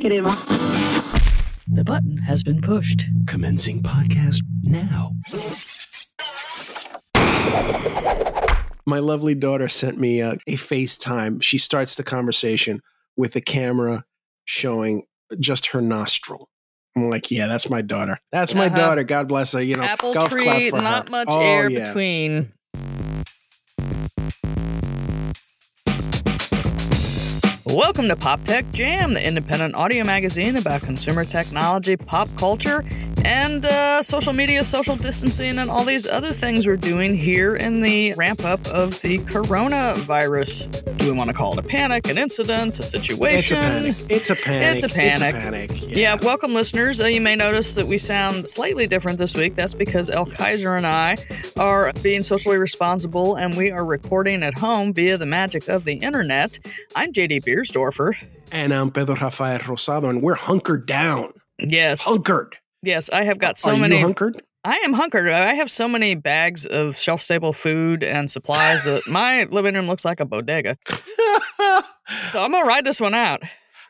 crema. The button has been pushed. Commencing podcast now. My lovely daughter sent me a, a FaceTime. She starts the conversation with the camera showing just her nostril. I'm like, yeah, that's my daughter. That's my Uh-huh. daughter. God bless her. You know, Apple golf clap tree, for not her. much Oh, air yeah. between. Welcome to Pop Tech Jam, the independent audio magazine about consumer technology, pop culture, and uh, social media, social distancing, and all these other things we're doing here in the ramp up of the coronavirus. Do we want to call it a panic, an incident, a situation? It's a panic. It's a panic. It's a panic. panic. Yeah, welcome, listeners. Uh, you may notice that we sound slightly different this week. That's because El Kaiser and I are being socially responsible and we are recording at home via the magic of the internet. I'm JD Biersdorfer. And I'm Pedro Rafael Rosado, and we're hunkered down. Yes, Hunkered. Yes, I have got so Are many. you hunkered? I am hunkered. I have so many bags of shelf stable food and supplies that my living room looks like a bodega. So I'm gonna ride this one out.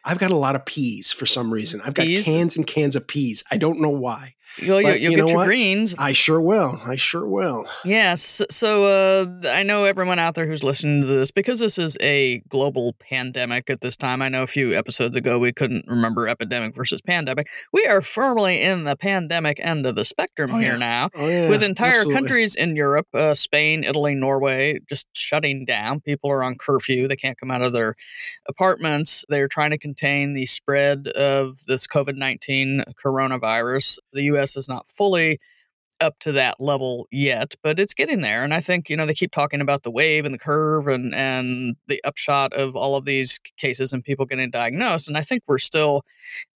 I've got a lot of peas for some reason. I've got Peas? cans and cans of peas. I don't know why. You'll, But you'll you get your what? greens. I sure will. I sure will. Yes. So uh, I know everyone out there who's listening to this, because this is a global pandemic at this time. I know a few episodes ago we couldn't remember epidemic versus pandemic. We are firmly in the pandemic end of the spectrum Oh, here yeah. now. Oh yeah. With entire absolutely. countries in Europe, uh, Spain, Italy, Norway, just shutting down. People are on curfew. They can't come out of their apartments. They're trying to contain the spread of this COVID 19 coronavirus. The U.S. is not fully up to that level yet, but it's getting there. And I think, you know, they keep talking about the wave and the curve and, and the upshot of all of these cases and people getting diagnosed. And I think we're still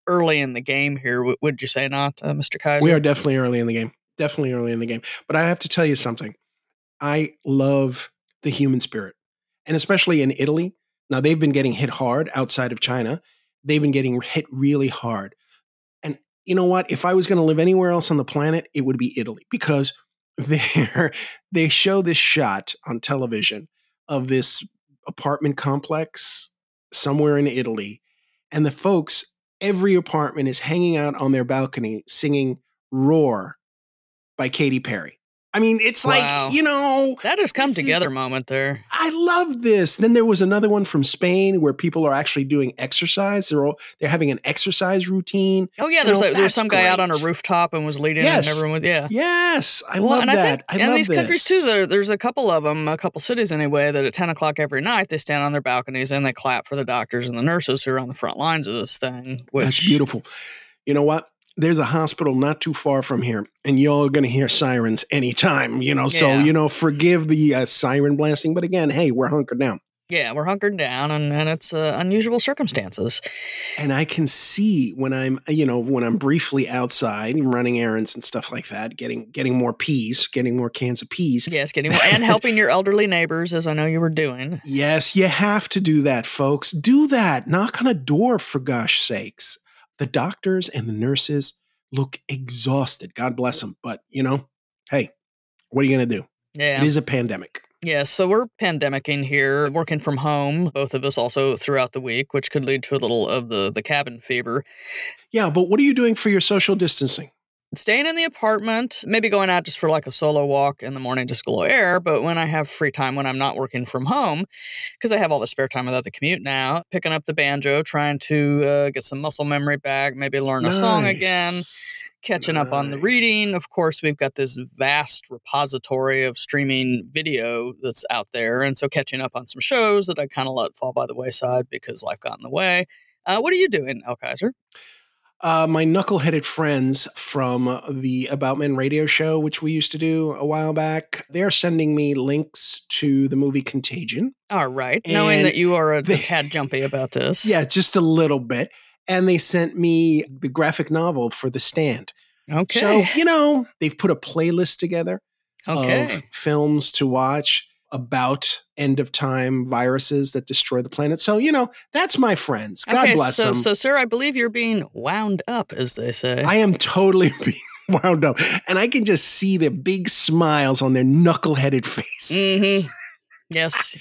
early in the game here. Would you say not, uh, Mr. Kaiser? We are definitely early in the game. Definitely early in the game. But I have to tell you something. I love the human spirit. And especially in Italy. Now they've been getting hit hard outside of China. They've been getting hit really hard. You know what? If I was going to live anywhere else on the planet, it would be Italy because they're, they show this shot on television of this apartment complex somewhere in Italy. And the folks, every apartment is hanging out on their balcony singing Roar by Katy Perry. I mean, it's Wow. like, you know, That has come together is- moment there. I love this. Then there was another one from Spain where people are actually doing exercise. They're all, they're having an exercise routine. Oh yeah, You there's know, a, there was that's some guy out on a rooftop and was leading Yes. and everyone was yeah. Yes, I well, love and that. I think I and love these countries too. There, there's a couple of them, a couple cities anyway, that at ten o'clock every night they stand on their balconies and they clap for the doctors and the nurses who are on the front lines of this thing. Which That's beautiful. You know what? There's a hospital not too far from here, and y'all are going to hear sirens anytime, you know. So, you know, forgive the uh, siren blasting. But again, hey, we're hunkered down. Yeah, we're hunkered down and, and it's uh, unusual circumstances. And I can see when I'm, you know, when I'm briefly outside running errands and stuff like that, getting getting more peas, getting more cans of peas. Yes, getting more and helping your elderly neighbors, as I know you were doing. Yes, you have to do that, folks. Do that. Knock on a door for gosh sakes. The doctors and the nurses look exhausted. God bless them. But, you know, hey, what are you going to do? Yeah. It is a pandemic. Yeah, so we're pandemicing here, working from home, both of us also throughout the week, which could lead to a little of the, the cabin fever. Yeah, but what are you doing for your social distancing? Staying in the apartment, maybe going out just for like a solo walk in the morning, just glow air. But when I have free time, when I'm not working from home, because I have all the spare time without the commute now, picking up the banjo, trying to uh, get some muscle memory back, maybe learn a song again, Nice. catching up on the reading. Of course, we've got this vast repository of streaming video that's out there. And so catching up on some shows that I kind of let fall by the wayside because life got in the way. Uh, what are you doing, El Kaiser? Uh, my knuckleheaded friends from the About Men radio show, which we used to do a while back, they're sending me links to the movie Contagion. All right. Knowing that you are a, a tad jumpy about this. Yeah, just a little bit. And they sent me the graphic novel for The Stand. Okay. So, you know, they've put a playlist together okay. of films to watch about end of time viruses that destroy the planet. So, you know, that's my friends. God okay. bless so, them. so, sir, I believe you're being wound up, as they say. I am totally being wound up. And I can just see their big smiles on their knuckleheaded faces. Mhm. yes.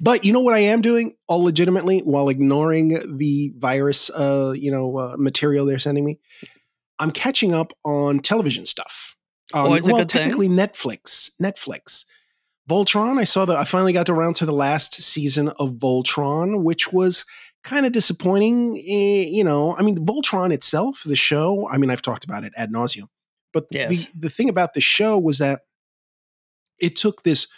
But you know what I am doing, all legitimately, while ignoring the virus, uh, you know, uh, material they're sending me. I'm catching up on television stuff. Um, Always a well, good thing. technically Netflix. Netflix. Voltron. I saw that. I finally got around to the last season of Voltron, which was kind of disappointing. Eh, you know, I mean, Voltron itself, the show. I mean, I've talked about it ad nauseum, but Yes. the the thing about the show was that it took this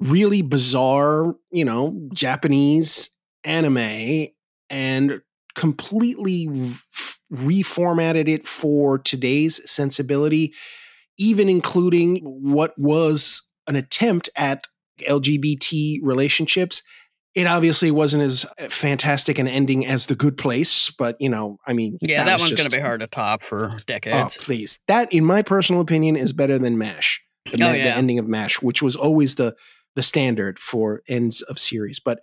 really bizarre, you know, Japanese anime and completely reformatted it for today's sensibility, even including what was an attempt at LGBT relationships. It obviously wasn't as uh, fantastic an ending as The Good Place, but you know, I mean, Yeah, that was one's going to be hard to top for Oh, decades. please. That, in my personal opinion, is better than MASH. The, Oh, ma- the ending of MASH, which was always the the standard for ends of series. But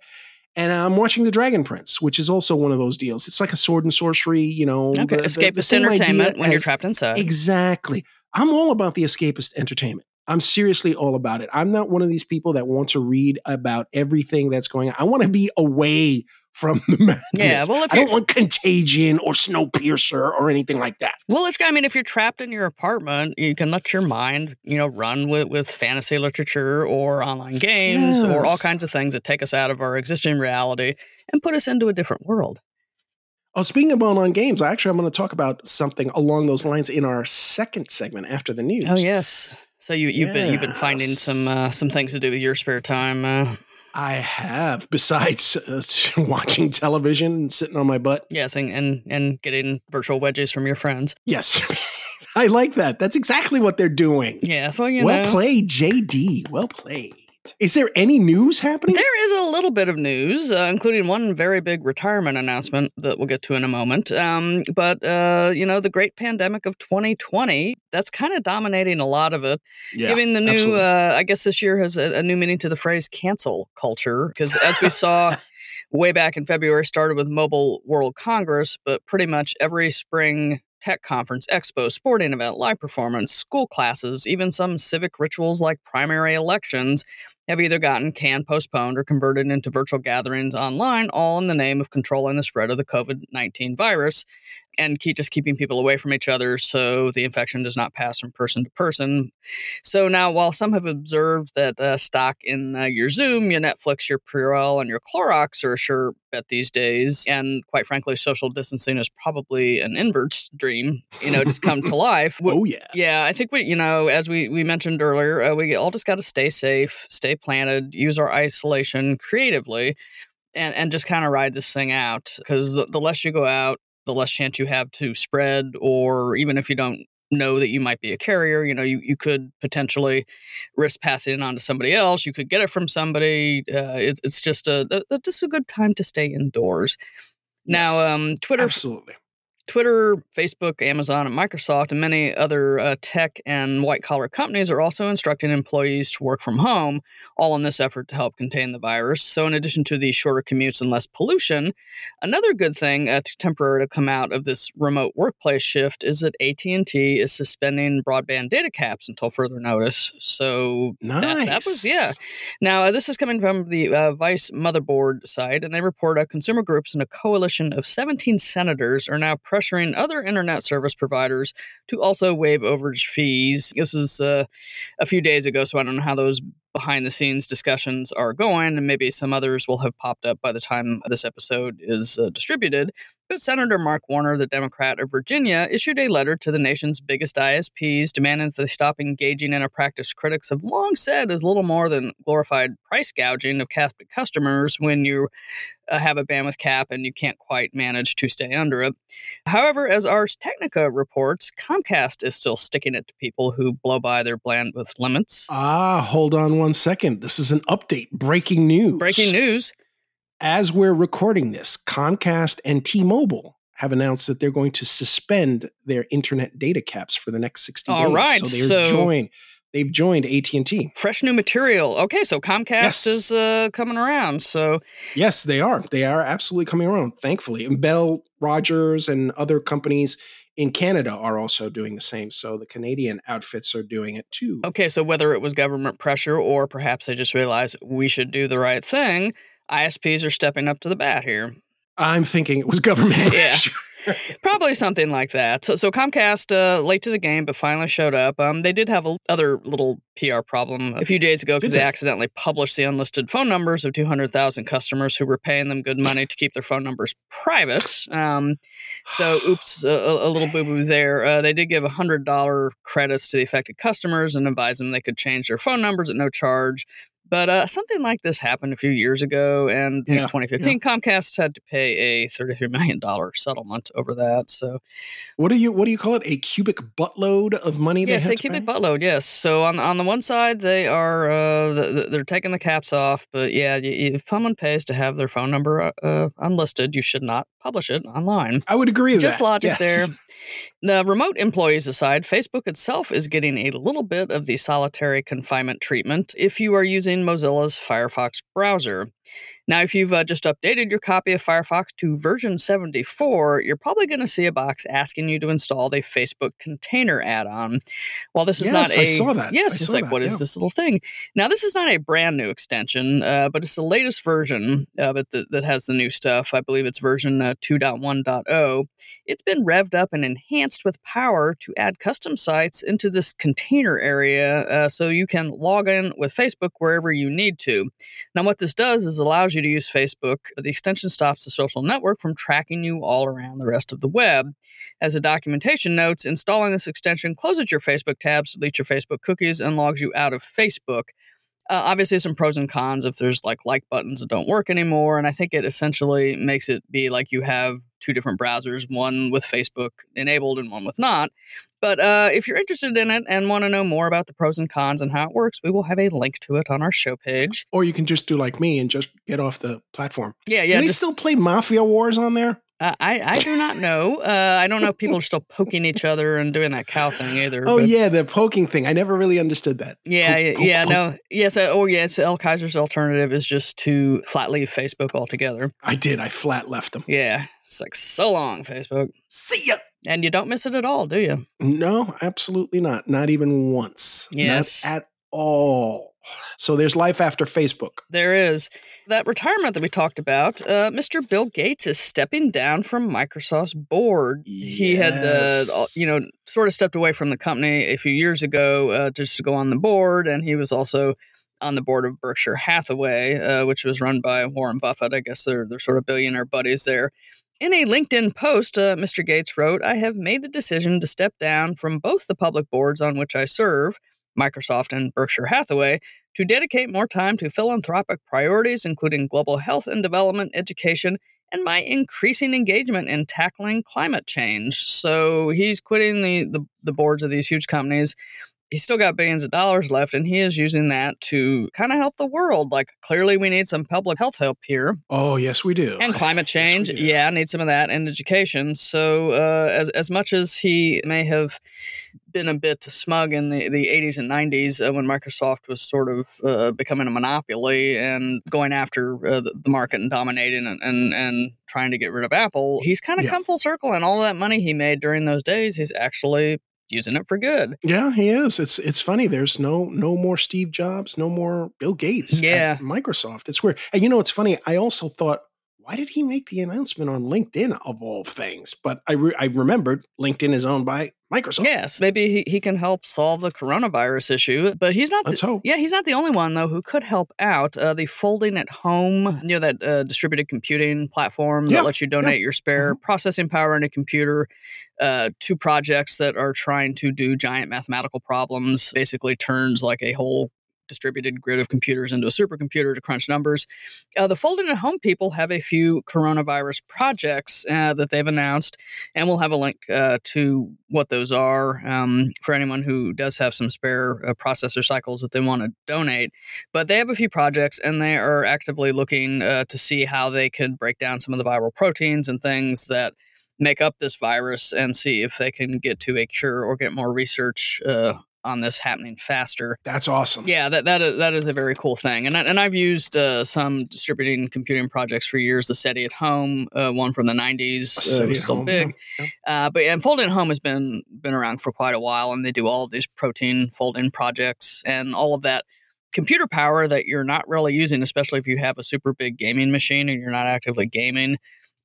and I'm watching The Dragon Prince, which is also one of those deals. It's like a sword and sorcery, you know. okay, the- the- the escapist entertainment when you're trapped inside. Exactly. I'm all about the escapist entertainment. I'm seriously all about it. I'm not one of these people that want to read about everything that's going on. I want to be away from the madness. Yeah, well, if I don't want Contagion or Snowpiercer or anything like that. Well, it's. I mean, if you're trapped in your apartment, you can let your mind, you know, run with, with fantasy literature or online games or all kinds of things that take us out of our existing reality and put us into a different world. Oh, speaking of online games, actually, I'm going to talk about something along those lines in our second segment after the oh, news. Oh yes. So you you've been you've been finding some uh, some things to do with your spare time. Uh, I have, besides uh, watching television and sitting on my butt. yes, and, and and getting virtual wedges from your friends. Yes, I like that. That's exactly what they're doing. Yeah. So you well know. played, JD. Well played. Is there any news happening? There is a little bit of news, uh, including one very big retirement announcement that we'll get to in a moment. Um, but, uh, you know, the great pandemic of 2020, that's kind of dominating a lot of it, Yeah, giving the new, uh, I guess this year has a, a new meaning to the phrase cancel culture. Because as we saw way back in February, started with Mobile World Congress, but pretty much every spring tech conference, expo, sporting event, live performance, school classes, even some civic rituals like primary elections have either gotten canned, postponed, or converted into virtual gatherings online, all in the name of controlling the spread of the COVID 19 virus and keep just keeping people away from each other so the infection does not pass from person to person. So now, while some have observed that uh, stock in uh, your Zoom, your Netflix, your Purell, and your Clorox are a sure bet these days, and quite frankly, social distancing is probably an invert's dream, you know, just come to life. oh yeah. Yeah, I think we, you know, as we we mentioned earlier, uh, we all just got to stay safe, stay planted, use our isolation creatively, and and just kind of ride this thing out. Because the, the less you go out, the less chance you have to spread, or even if you don't know that you might be a carrier, you know, you, you could potentially risk passing it on to somebody else. You could get it from somebody. Uh, it's it's just a, a just a good time to stay indoors. Now, Yes, um, Twitter Absolutely. Twitter, Facebook, Amazon, and Microsoft, and many other uh, tech and white collar companies are also instructing employees to work from home, all in this effort to help contain the virus. So, in addition to the shorter commutes and less pollution, another good thing uh, to temporarily come out of this remote workplace shift is that AT and T is suspending broadband data caps until further notice. So, Nice. that, that was yeah. Now, uh, this is coming from the uh, Vice Motherboard site, and they report uh, consumer groups and a coalition of 17 senators are now pressuring other internet service providers to also waive overage fees. This is uh, a few days ago, so I don't know how those behind the scenes discussions are going, and maybe some others will have popped up by the time this episode is uh, distributed. But Senator Mark Warner, the Democrat of Virginia, issued a letter to the nation's biggest ISPs demanding that they stop engaging in a practice critics have long said is little more than glorified price gouging of captive customers when you uh, have a bandwidth cap and you can't quite manage to stay under it. However, as Ars Technica reports, Comcast is still sticking it to people who blow by their bandwidth limits. Ah, hold on one second. This is an update. Breaking news. Breaking news. As we're recording this, Comcast and T-Mobile have announced that they're going to suspend their internet data caps for the next 60 All days. right, So they're so- joined. They've joined AT&T. Fresh new material. Okay, so Comcast Yes. is uh, coming around. So Yes, they are. They are absolutely coming around, thankfully. And Bell, Rogers, and other companies in Canada are also doing the same. So the Canadian outfits are doing it too. Okay, so whether it was government pressure or perhaps they just realized we should do the right thing, ISPs are stepping up to the bat here. I'm thinking it was government Yeah. Probably something like that. So, so Comcast, uh, late to the game, but finally showed up. Um, they did have a other little PR problem a few days ago because they they? accidentally published the unlisted phone numbers of 200,000 customers who were paying them good money to keep their phone numbers private. Um, so, oops, a, a little boo boo there. Uh, they did give $100 credits to the affected customers and advised them they could change their phone numbers at no charge. But uh, something like this happened a few years ago, and in Yeah, 2015, Comcast had to pay a $33 million settlement over that. So, What do you what do you call it? A cubic buttload of money? they yes, a cubic pay? buttload. Yes. So on on the one side, they are uh, th- th- they're taking the caps off, but yeah, if someone pays to have their phone number uh, uh, unlisted, you should not publish it online. I would agree with Just that. logic Yes. there. The remote employees aside, Facebook itself is getting a little bit of the solitary confinement treatment if you are using Mozilla's Firefox browser. Now, if you've uh, just updated your copy of Firefox to version 74, you're probably going to see a box asking you to install the Facebook container add on. While this is not a. Yes. I saw that. Yes, I it's like, that, what is yeah. this little thing? Now, this is not a brand new extension, uh, but it's the latest version of it that, that has the new stuff. I believe it's version uh, 2.1.0 it's been revved up and enhanced with power to add custom sites into this container area uh, so you can log in with Facebook wherever you need to. Now, what this does is allows you to use Facebook. but The extension stops the social network from tracking you all around the rest of the web. As the documentation notes, installing this extension closes your Facebook tabs, deletes your Facebook cookies, and logs you out of Facebook. Uh, obviously, some pros and cons if there's like like buttons that don't work anymore. And I think it essentially makes it be like you have two different browsers, one with Facebook enabled and one with not. But uh, if you're interested in it and want to know more about the pros and cons and how it works, we will have a link to it on our show page. Or you can just do like me and just get off the platform. Yeah, yeah. they just- still play Mafia Wars on there? Uh, I I do not know. Uh, I don't know if people are still poking each other and doing that cow thing either. Oh but- yeah, the poking thing. I never really understood that. Yeah, yeah, poke, yeah, poke. no, yes, uh, oh, yes. El Kaiser's alternative is just to flat leave Facebook altogether. I did. I flat left them. Yeah, it's like so long, Facebook, See ya. and you don't miss it at all, do you? No, absolutely not. Not even once. Yes. Not at all. So there's life after Facebook. There is that retirement that we talked about. Uh, Mr. Bill Gates is stepping down from Microsoft's board. He had, uh, you know, sort of stepped away from the company a few years ago uh, just to go on the board, and he was also on the board of Berkshire Hathaway, uh, which was run by Warren Buffett. I guess they're they're sort of billionaire buddies there. In a LinkedIn post, uh, Mr. Gates wrote, I have made the decision to step down from both the public boards on which I serve, Microsoft and Berkshire Hathaway, to dedicate more time to philanthropic priorities, including global health and development, education, and my increasing engagement in tackling climate change. So he's quitting the, the, the boards of these huge companies. He's still got billions of dollars left, and he is using that to kind of help the world. Like, clearly, we need some public health help here Oh yes, we do. and climate change. do. yeah, need some of that and education. So, uh, as as much as he may have been a bit smug in the, the 80s and 90s uh, when Microsoft was sort of uh, becoming a monopoly and going after uh, the, the market and dominating and, and, and trying to get rid of Apple, he's kind of Yeah. come full circle. And all that money he made during those days, he's actually using it for good. Yeah, he is. It's it's funny. There's no no more Steve Jobs, no more Bill Gates. Yeah. at Microsoft. It's weird. And you know, it's funny. I also thought, why did he make the announcement on LinkedIn of all things? But I re- I remembered LinkedIn is owned by Microsoft. Yes, maybe he, he can help solve the coronavirus issue, but he's not. Let's the, hope. Yeah, he's not the only one though who could help out. Uh, the folding at home, you know, that uh, distributed computing platform Yeah, that lets you donate your spare processing power in a computer. Uh, two projects that are trying to do giant mathematical problems, basically turns like a whole distributed grid of computers into a supercomputer to crunch numbers. Uh, the folding at home people have a few coronavirus projects uh, that they've announced, and we'll have a link uh, to what those are um, for anyone who does have some spare uh, processor cycles that they want to donate. But they have a few projects, and they are actively looking uh, to see how they could break down some of the viral proteins and things that make up this virus and see if they can get to a cure or get more research uh, on this happening faster. That's awesome. Yeah, that that is, that is a very cool thing, and I- and I've used uh, some distributing computing projects for years. The SETI at Home, uh, one from the '90s, uh, was still home, big. yeah, Uh, but and Folding Home has been been around for quite a while, and they do all of these protein folding projects and all of that computer power that you're not really using, especially if you have a super big gaming machine and you're not actively gaming.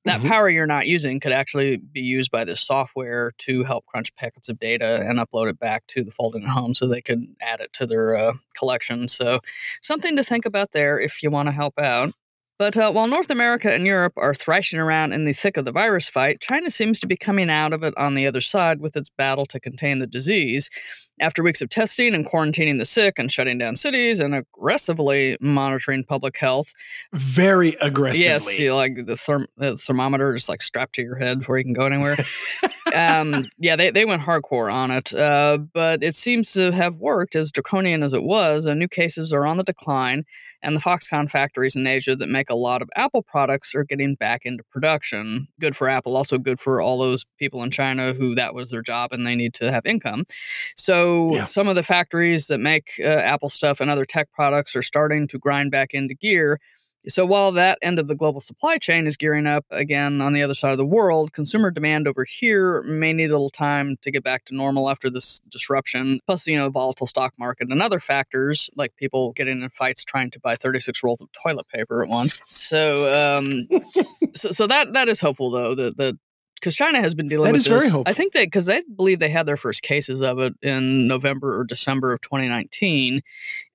That Mhm. power you're not using could actually be used by this software to help crunch packets of data and upload it back to the Folding at Home so they can add it to their uh, collection. So, something to think about there if you want to help out. But uh, while North America and Europe are thrashing around in the thick of the virus fight, China seems to be coming out of it on the other side with its battle to contain the disease. After weeks of testing and quarantining the sick and shutting down cities and aggressively monitoring public health, Very aggressively. yes, you like the, therm- the thermometer just like strapped to your head before you can go anywhere. um, yeah, they, they went hardcore on it, uh, but it seems to have worked as draconian as it was. Uh, new cases are on the decline, and the Foxconn factories in Asia that make a lot of Apple products are getting back into production. Good for Apple, also good for all those people in China who that was their job and they need to have income. So Yeah. some of the factories that make uh, Apple stuff and other tech products are starting to grind back into gear. So while that end of the global supply chain is gearing up again on the other side of the world, consumer demand over here may need a little time to get back to normal after this disruption. Plus, you know, volatile stock market and other factors like people getting in fights trying to buy 36 rolls of toilet paper at once. So, um, so, so that that is hopeful though that that because China has been dealing That with this. hopeful. I think that because they believe they had their first cases of it in November or December of 2019,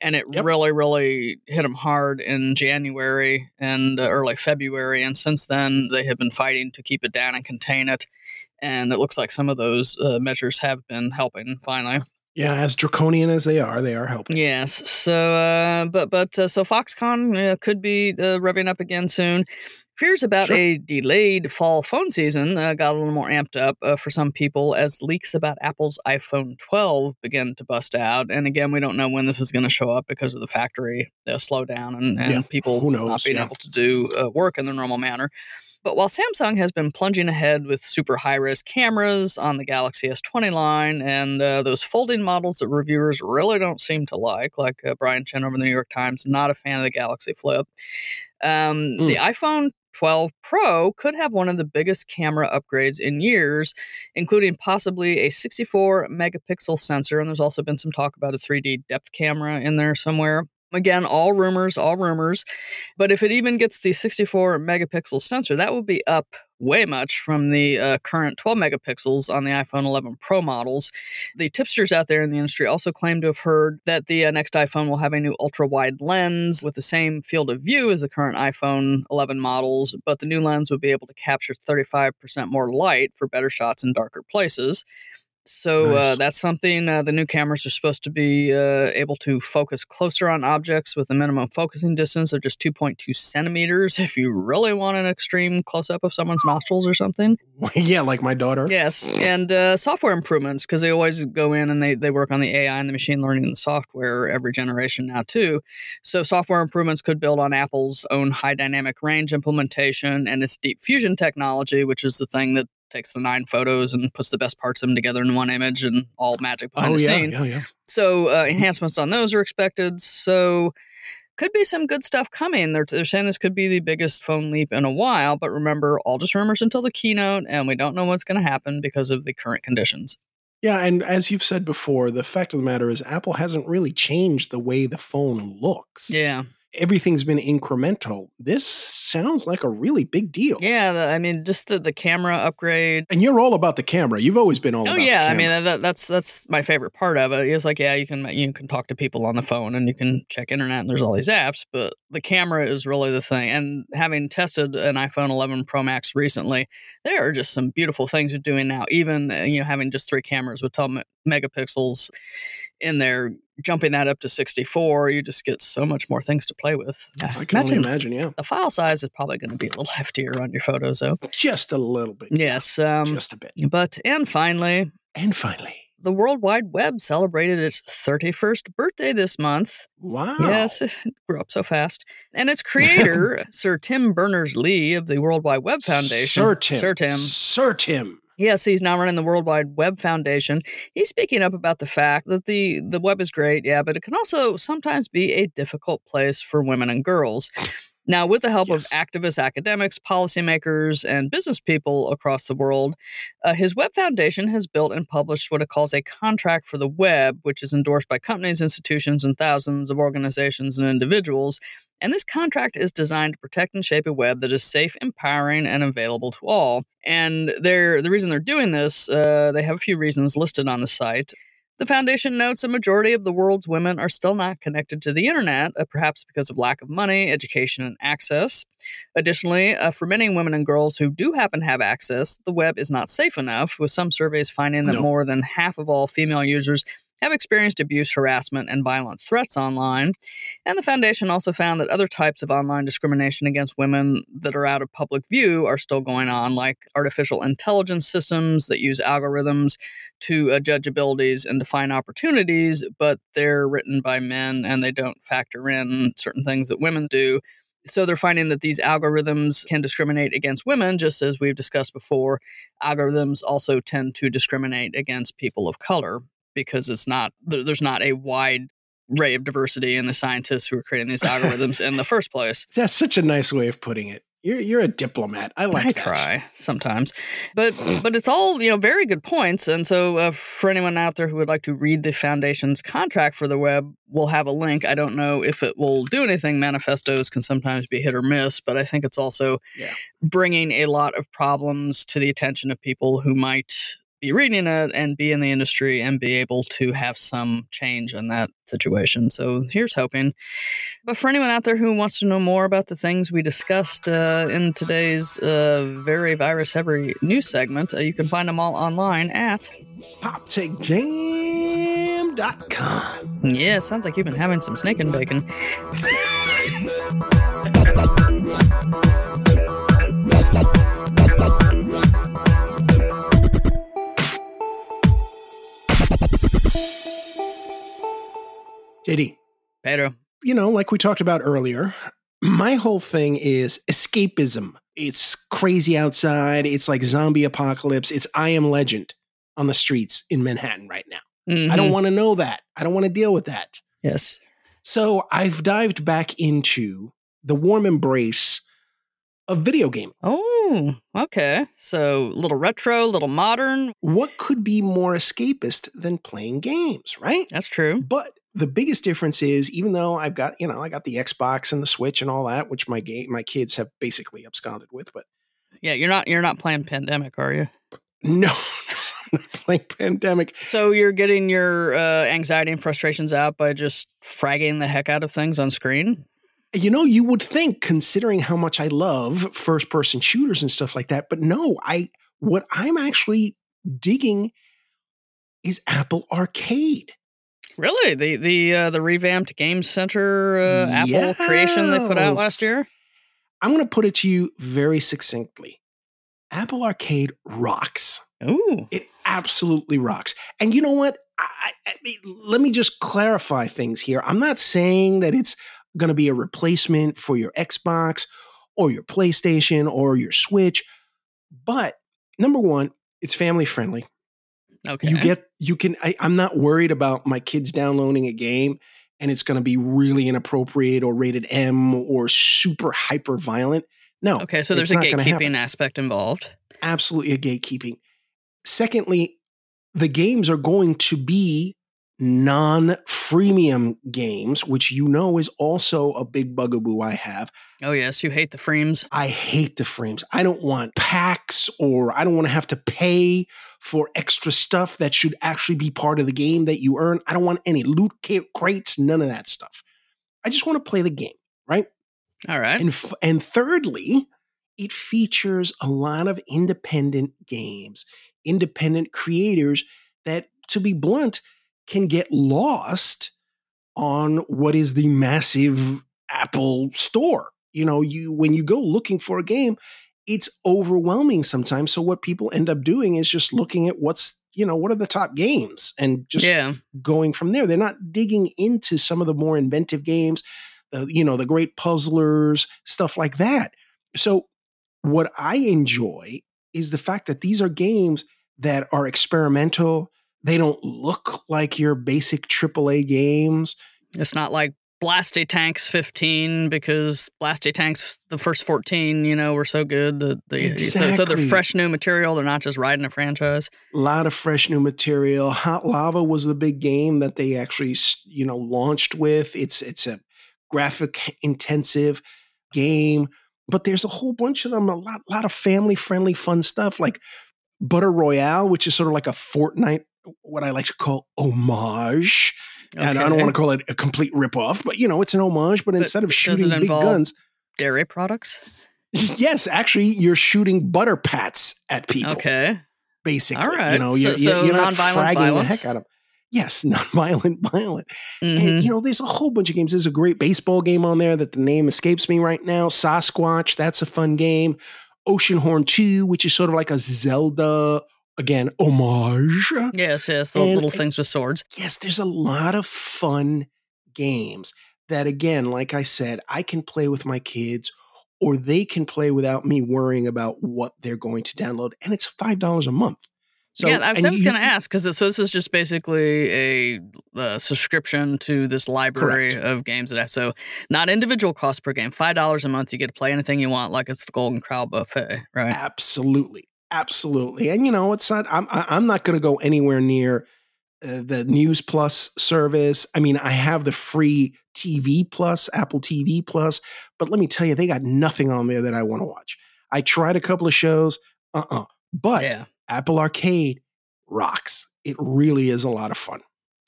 and it Yep. really, really hit them hard in January and uh, early February. And since then, they have been fighting to keep it down and contain it. And it looks like some of those uh, measures have been helping finally. Yeah, as draconian as they are, they are helping. Yes. So, uh, but but uh, so Foxconn uh, could be uh, revving up again soon. Fears about Sure. a delayed fall phone season uh, got a little more amped up uh, for some people as leaks about Apple's iPhone 12 began to bust out. And again, we don't know when this is going to show up because of the factory uh, slowdown and, and Yeah, people who not being yeah. able to do uh, work in the normal manner. But while Samsung has been plunging ahead with super high res cameras on the Galaxy S20 line and uh, those folding models that reviewers really don't seem to like, like uh, Brian Chen over the New York Times, not a fan of the Galaxy Flip. Um, The iPhone 12 Pro could have one of the biggest camera upgrades in years, including possibly a 64 megapixel sensor. And there's also been some talk about a 3D depth camera in there somewhere. Again, all rumors, all rumors. But if it even gets the 64 megapixel sensor, that would be up way much from the uh, current 12 megapixels on the iPhone 11 Pro models. The tipsters out there in the industry also claim to have heard that the uh, next iPhone will have a new ultra wide lens with the same field of view as the current iPhone 11 models, but the new lens would be able to capture 35% more light for better shots in darker places. So uh, that's something uh, the new cameras are supposed to be uh, able to focus closer on objects with a minimum focusing distance of just 2.2 centimeters if you really want an extreme close up of someone's nostrils or something. yeah, like my daughter. Yes, and uh, software improvements because they always go in and they, they work on the AI and the machine learning and the software every generation now too. So software improvements could build on Apple's own high dynamic range implementation and its deep fusion technology, which is the thing that takes the nine photos and puts the best parts of them together in one image and all magic behind Oh the yeah, scene. yeah, yeah. So uh, enhancements on those are expected. So could be some good stuff coming. They're, they're saying this could be the biggest phone leap in a while, but remember, all just rumors until the keynote, and we don't know what's going to happen because of the current conditions. Yeah, and as you've said before, the fact of the matter is Apple hasn't really changed the way the phone looks. Yeah, Everything's been incremental. This sounds like a really big deal. yeah. I mean, just the the camera upgrade. And you're all about the camera. You've always been all Oh yeah, I mean that, that's that's my favorite part of it. It's like yeah, you can you can talk to people on the phone and you can check internet and there's all these apps, but the camera is really the thing. And having tested an iPhone 11 Pro Max recently, there are just some beautiful things you're doing now. Even uh, you know having just three cameras with 12 megapixels in there, jumping that up to 64, you just get so much more things to play with. I can only imagine, yeah. the file size is probably going to be a little heftier on your photos, though. Just a little bit. Yes. Um, Just a bit. but and finally, And finally, the World Wide Web celebrated its 31st birthday this month. wow. Yes, it grew up so fast. And its creator, Sir Tim Berners Lee of the World Wide Web Foundation. Sir Tim. Sir Tim. Sir Tim. Yes, he's now running the World Wide Web Foundation. He's speaking up about the fact that the, the web is great, yeah, but it can also sometimes be a difficult place for women and girls. Now, with the help yes. of activists, academics, policymakers, and business people across the world, uh, his Web Foundation has built and published what it calls a contract for the web, which is endorsed by companies, institutions, and thousands of organizations and individuals. And this contract is designed to protect and shape a web that is safe, empowering, and available to all. And they're, the reason they're doing this, uh, they have a few reasons listed on the site. The foundation notes a majority of the world's women are still not connected to the internet, uh, perhaps because of lack of money, education, and access. Additionally, uh, for many women and girls who do happen to have access, the web is not safe enough, with some surveys finding that no. more than half of all female users have experienced abuse, harassment, and violent threats online. And the foundation also found that other types of online discrimination against women that are out of public view are still going on, like artificial intelligence systems that use algorithms to uh, judge abilities and define opportunities, but they're written by men and they don't factor in certain things that women do. So they're finding that these algorithms can discriminate against women, just as we've discussed before. Algorithms also tend to discriminate against people of color because it's not there's not a wide ray of diversity in the scientists who are creating these algorithms in the first place. That's such a nice way of putting it. You're you're a diplomat. I like. I that. try sometimes, but but it's all you know very good points. And so uh, for anyone out there who would like to read the foundation's contract for the web, we'll have a link. I don't know if it will do anything. Manifestos can sometimes be hit or miss, but I think it's also yeah. bringing a lot of problems to the attention of people who might be reading it and be in the industry and be able to have some change in that situation. So here's hoping. But for anyone out there who wants to know more about the things we discussed uh, in today's uh, very virus heavy news segment, uh, you can find them all online at poptechjam.com. Yeah, sounds like you've been having some snake and bacon. JD. Pedro. You know, like we talked about earlier, my whole thing is escapism. It's crazy outside. It's like zombie apocalypse. It's I am legend on the streets in Manhattan right now. Mm-hmm. I don't mm-hmm. want to know that. I don't want to deal with that. Yes. So I've dived back into the warm embrace of video game. Oh, okay. So a little retro, a little modern. What could be more escapist than playing games, right? That's true. But the biggest difference is even though I've got, you know, I got the Xbox and the Switch and all that, which my game my kids have basically absconded with, but yeah, you're not you're not playing Pandemic, are you? No, I'm playing Pandemic. So you're getting your uh, anxiety and frustrations out by just fragging the heck out of things on screen. You know, you would think, considering how much I love first person shooters and stuff like that, but no, I what I'm actually digging is Apple Arcade. Really, the the uh, the revamped Game Center uh, Apple creation they put out last year. I'm going to put it to you very succinctly. Apple Arcade rocks. Ooh, it absolutely rocks. And you know what? I, I mean, let me just clarify things here. I'm not saying that it's going to be a replacement for your Xbox or your PlayStation or your Switch, but number one, it's family friendly. Okay. You get you can I, I'm not worried about my kids downloading a game and it's going to be really inappropriate or rated M or super hyper violent. No. Okay, so there's a gatekeeping aspect involved. Absolutely a gatekeeping. Secondly, the games are going to be non freemium games, which you know is also a big bugaboo I have. Oh, yes. You hate the frames. I hate the frames. I don't want packs or I don't want to have to pay for extra stuff that should actually be part of the game that you earn. I don't want any loot crates, none of that stuff. I just want to play the game, right? All right. And, f- and thirdly, it features a lot of independent games, independent creators that, to be blunt, can get lost on what is the massive Apple store. You know, you when you go looking for a game, it's overwhelming sometimes. So what people end up doing is just looking at what's, you know, what are the top games and just yeah. going from there. They're not digging into some of the more inventive games, uh, you know, the great puzzlers, stuff like that. So what I enjoy is the fact that these are games that are experimental. They don't look like your basic AAA games. It's not like Blasty Tanks 15 because Blasty Tanks the first 14, you know, were so good that they exactly. so, so, they're fresh new material. They're not just riding a franchise. A lot of fresh new material. Hot Lava was the big game that they actually, you know, launched with. It's it's a graphic intensive game, but there's a whole bunch of them. A lot lot of family friendly fun stuff like Butter Royale, which is sort of like a Fortnite, what I like to call homage Okay. And I don't want to call it a complete ripoff, but you know, it's an homage. But, but instead of shooting big guns, dairy products. yes, actually, you're shooting butter pats at people. Okay, basically, all right. You know, you're, so, you're not fragging violence? the heck out of them. Yes, non-violent, violent. Mm-hmm. And you know, there's a whole bunch of games. There's a great baseball game on there that the name escapes me right now. Sasquatch, that's a fun game. Oceanhorn 2, which is sort of like a Zelda again, homage. Yes, yes, the and, little things with swords. Yes, there's a lot of fun games that, again, like I said, I can play with my kids or they can play without me worrying about what they're going to download. And it's $5 a month. So, yeah, I was, was going to ask because so this is just basically a, a subscription to this library correct. of games that have so not individual cost per game. Five dollars a month, you get to play anything you want, like it's the Golden Corral buffet, right? Absolutely, Absolutely. And you know, it's not, I'm, I'm not going to go anywhere near uh, the News Plus service. I mean, I have the free TV Plus, Apple TV Plus, but let me tell you, they got nothing on there that I want to watch. I tried a couple of shows, uh uh-uh. uh But yeah. Apple Arcade rocks. It really is a lot of fun.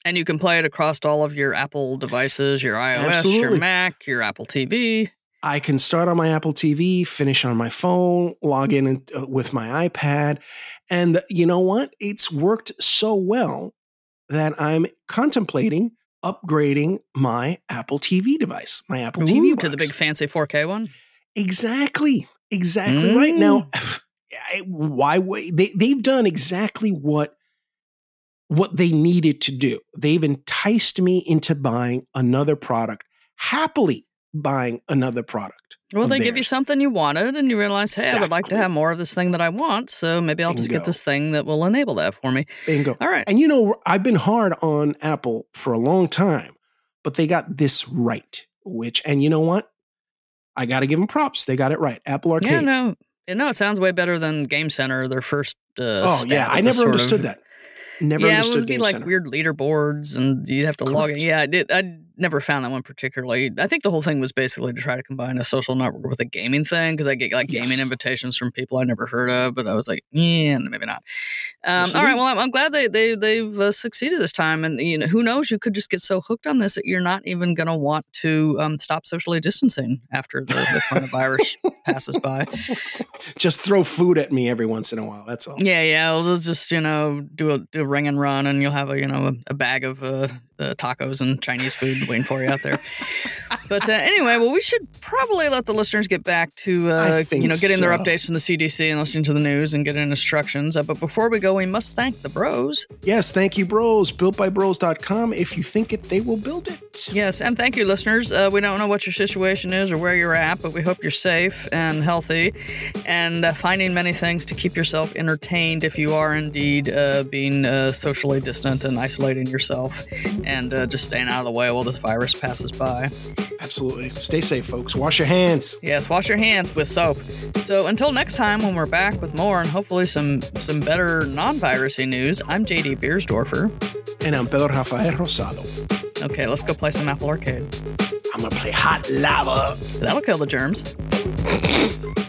And you can play it across all of your Apple devices, your iOS, Absolutely. your Mac, your Apple TV. I can start on my Apple TV, finish on my phone, log in uh, with my iPad. And you know what? It's worked so well that I'm contemplating upgrading my Apple TV device, my Apple Ooh, TV box. to the big fancy 4K one. Exactly, exactly mm. right now. Why wait? They they've done exactly what what they needed to do. They've enticed me into buying another product happily buying another product. Well, they theirs. give you something you wanted, and you realize, hey, exactly. I would like to have more of this thing that I want. So maybe I'll Bingo. just get this thing that will enable that for me. Bingo. All right. And you know, I've been hard on Apple for a long time, but they got this right. Which, and you know what? I got to give them props. They got it right. Apple Arcade. Yeah, no, no, it sounds way better than Game Center. Their first. Uh, oh yeah, I never understood of, that. Never understood that. yeah, understood. it would be Game like Center. weird leaderboards, and you'd have to Correct. log in. Yeah, it, I never found that one particularly. I think the whole thing was basically to try to combine a social network with a gaming thing because I get like yes. gaming invitations from people I never heard of, but I was like, yeah, maybe not. Um, all right, well, I'm, I'm, glad they they they've uh, succeeded this time, and you know, who knows, you could just get so hooked on this that you're not even going to want to um, stop socially distancing after the, the coronavirus passes by. Just throw food at me every once in a while. That's all. Yeah, yeah. We'll just you know do a, do a ring and run, and you'll have a you know a, a bag of uh, the tacos and Chinese food waiting for you out there. but uh, anyway, well, we should probably let the listeners get back to uh, you know getting so. their updates from the CDC and listening to the news and getting instructions. Uh, but before we go, we must thank the bros. Yes, thank you, bros. BuiltByBros.com. If you think it, they will build it. Yes, and thank you, listeners. Uh, we don't know what your situation is or where you're at, but we hope you're safe and healthy and uh, finding many things to keep yourself entertained if you are indeed uh, being socially distant and isolating yourself and uh, just staying out of the way while this virus passes by. Absolutely. Stay safe, folks. Wash your hands. Yes, wash your hands with soap. So until next time, when we're back with more and hopefully some some better non-virusy news, I'm JD Biersdorfer. And I'm Pedro Rafael Rosado. Okay, let's go play some Apple Arcade. I'm gonna play Hot Lava. That'll kill the germs.